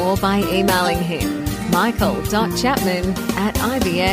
or by emailing him michael.chapman at ivf.com.au.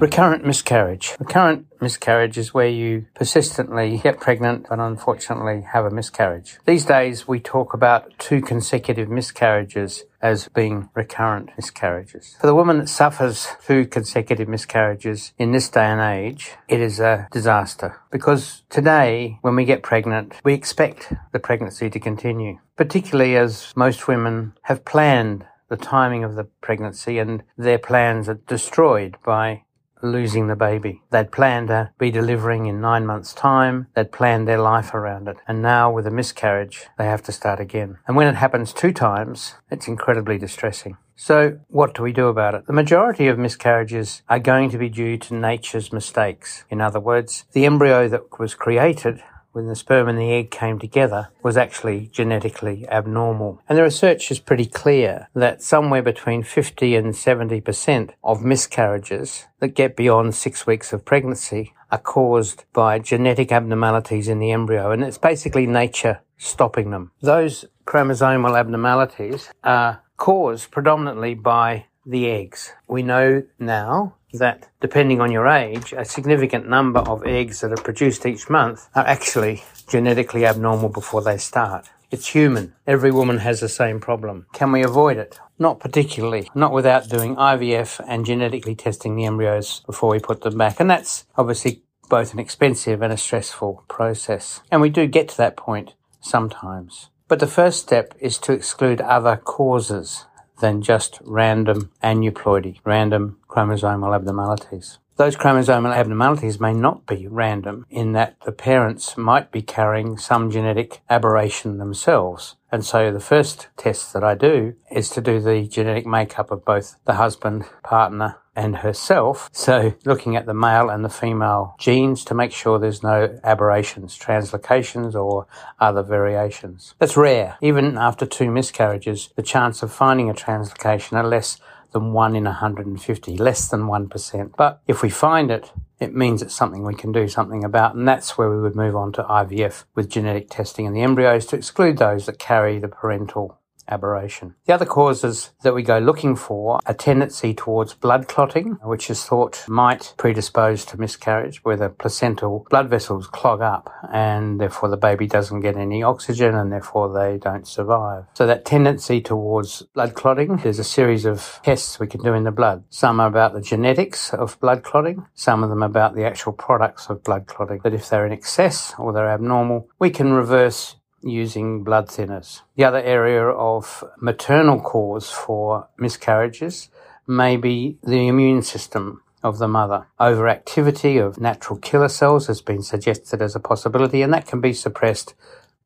Recurrent miscarriage. Recurrent miscarriage is where you persistently get pregnant but unfortunately have a miscarriage. These days we talk about two consecutive miscarriages as being recurrent miscarriages. For the woman that suffers two consecutive miscarriages in this day and age, it is a disaster because today when we get pregnant, we expect the pregnancy to continue, particularly as most women have planned the timing of the pregnancy and their plans are destroyed by losing the baby. They'd planned to be delivering in nine months' time. They'd planned their life around it. And now, with a miscarriage, they have to start again. And when it happens two times, it's incredibly distressing. So, what do we do about it? The majority of miscarriages are going to be due to nature's mistakes. In other words, the embryo that was created when the sperm and the egg came together was actually genetically abnormal. And the research is pretty clear that somewhere between 50 and 70% of miscarriages that get beyond six weeks of pregnancy are caused by genetic abnormalities in the embryo. And it's basically nature stopping them. Those chromosomal abnormalities are caused predominantly by the eggs. We know now that depending on your age, a significant number of eggs that are produced each month are actually genetically abnormal before they start. It's human. Every woman has the same problem. Can we avoid it? Not particularly. Not without doing IVF and genetically testing the embryos before we put them back. And that's obviously both an expensive and a stressful process. And we do get to that point sometimes. But the first step is to exclude other causes than just random aneuploidy, random chromosomal abnormalities. Those chromosomal abnormalities may not be random in that the parents might be carrying some genetic aberration themselves. And so the first test that I do is to do the genetic makeup of both the husband, partner, and herself. So looking at the male and the female genes to make sure there's no aberrations, translocations or other variations. That's rare. Even after two miscarriages, the chance of finding a translocation are less than 1 in 150, less than 1%. But if we find it, it means it's something we can do something about. And that's where we would move on to IVF with genetic testing in the embryos to exclude those that carry the parental aberration. The other causes that we go looking for a tendency towards blood clotting, which is thought might predispose to miscarriage, where the placental blood vessels clog up and therefore the baby doesn't get any oxygen and therefore they don't survive. So that tendency towards blood clotting, there's a series of tests we can do in the blood. Some are about the genetics of blood clotting, some of them about the actual products of blood clotting. That if they're in excess or they're abnormal, we can reverse using blood thinners. The other area of maternal cause for miscarriages may be the immune system of the mother. Overactivity of natural killer cells has been suggested as a possibility, and that can be suppressed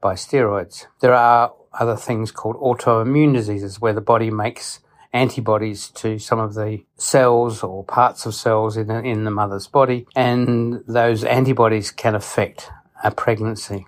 by steroids. There are other things called autoimmune diseases where the body makes antibodies to some of the cells or parts of cells in the, in the mother's body, and those antibodies can affect a pregnancy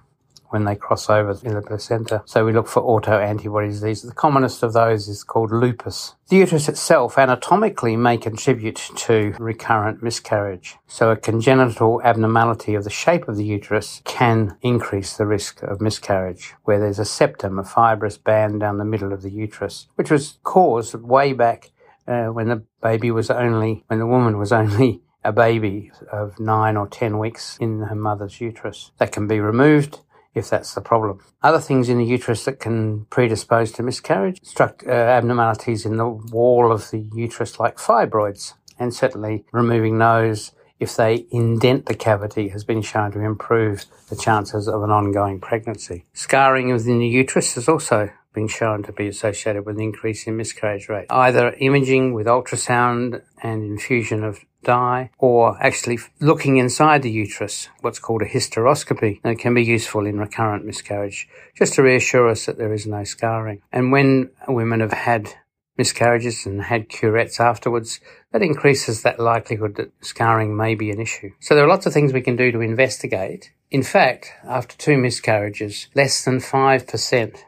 when they cross over in the placenta. So we look for autoantibodies. These the commonest of those is called lupus. The uterus itself anatomically may contribute to recurrent miscarriage. So a congenital abnormality of the shape of the uterus can increase the risk of miscarriage, where there's a septum, a fibrous band down the middle of the uterus, which was caused way back uh, when the baby was only, when the woman was only a baby of nine or ten weeks in her mother's uterus. That can be removed if that's the problem. Other things in the uterus that can predispose to miscarriage, struct, uh, abnormalities in the wall of the uterus like fibroids, and certainly removing those if they indent the cavity has been shown to improve the chances of an ongoing pregnancy. Scarring within the uterus is also been shown to be associated with an increase in miscarriage rate. Either imaging with ultrasound and infusion of dye or actually looking inside the uterus, what's called a hysteroscopy, that can be useful in recurrent miscarriage, just to reassure us that there is no scarring. And when women have had miscarriages and had curettes afterwards, that increases that likelihood that scarring may be an issue. So there are lots of things we can do to investigate. In fact, after two miscarriages, less than 5%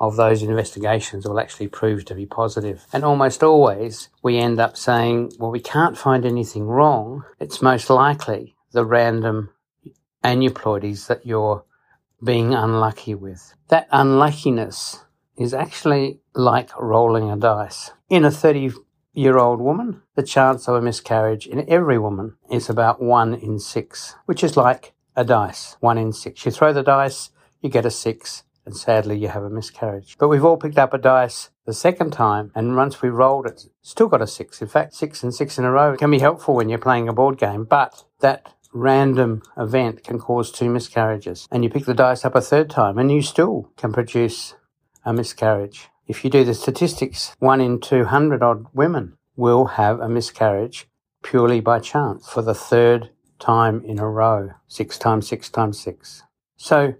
of those investigations will actually prove to be positive. And almost always we end up saying, well, we can't find anything wrong. It's most likely the random aneuploidies that you're being unlucky with. That unluckiness is actually like rolling a dice. In a 30 year old woman, the chance of a miscarriage in every woman is about one in six, which is like a dice, one in six. You throw the dice, you get a six, and sadly you have a miscarriage. But we've all picked up a dice the second time, and once we rolled it, still got a six. In fact, six and six in a row can be helpful when you're playing a board game, but that random event can cause two miscarriages. And you pick the dice up a third time, and you still can produce a miscarriage. If you do the statistics, one in 200 odd women will have a miscarriage purely by chance for the third time in a row. Six times six times six. So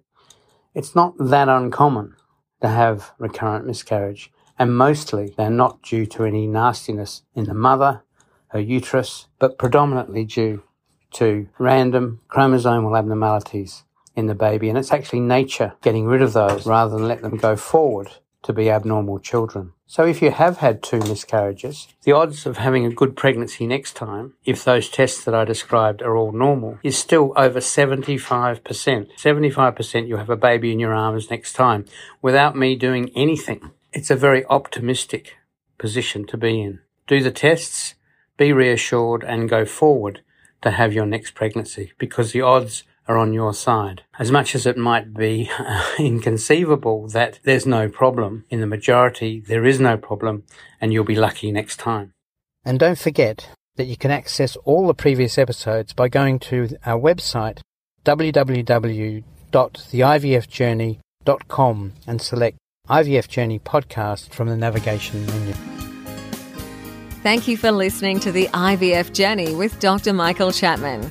it's not that uncommon to have recurrent miscarriage, and mostly they're not due to any nastiness in the mother, her uterus, but predominantly due to random chromosomal abnormalities in the baby. And it's actually nature getting rid of those rather than let them go forward to be abnormal children. So if you have had two miscarriages, the odds of having a good pregnancy next time, if those tests that I described are all normal, is still over 75%. 75% you have a baby in your arms next time without me doing anything. It's a very optimistic position to be in. Do the tests, be reassured and go forward to have your next pregnancy because the odds are on your side. As much as it might be uh, inconceivable that there's no problem, in the majority there is no problem and you'll be lucky next time. And don't forget that you can access all the previous episodes by going to our website www.theivfjourney.com and select IVF Journey podcast from the navigation menu. Thank you for listening to the IVF Journey with Dr. Michael Chapman,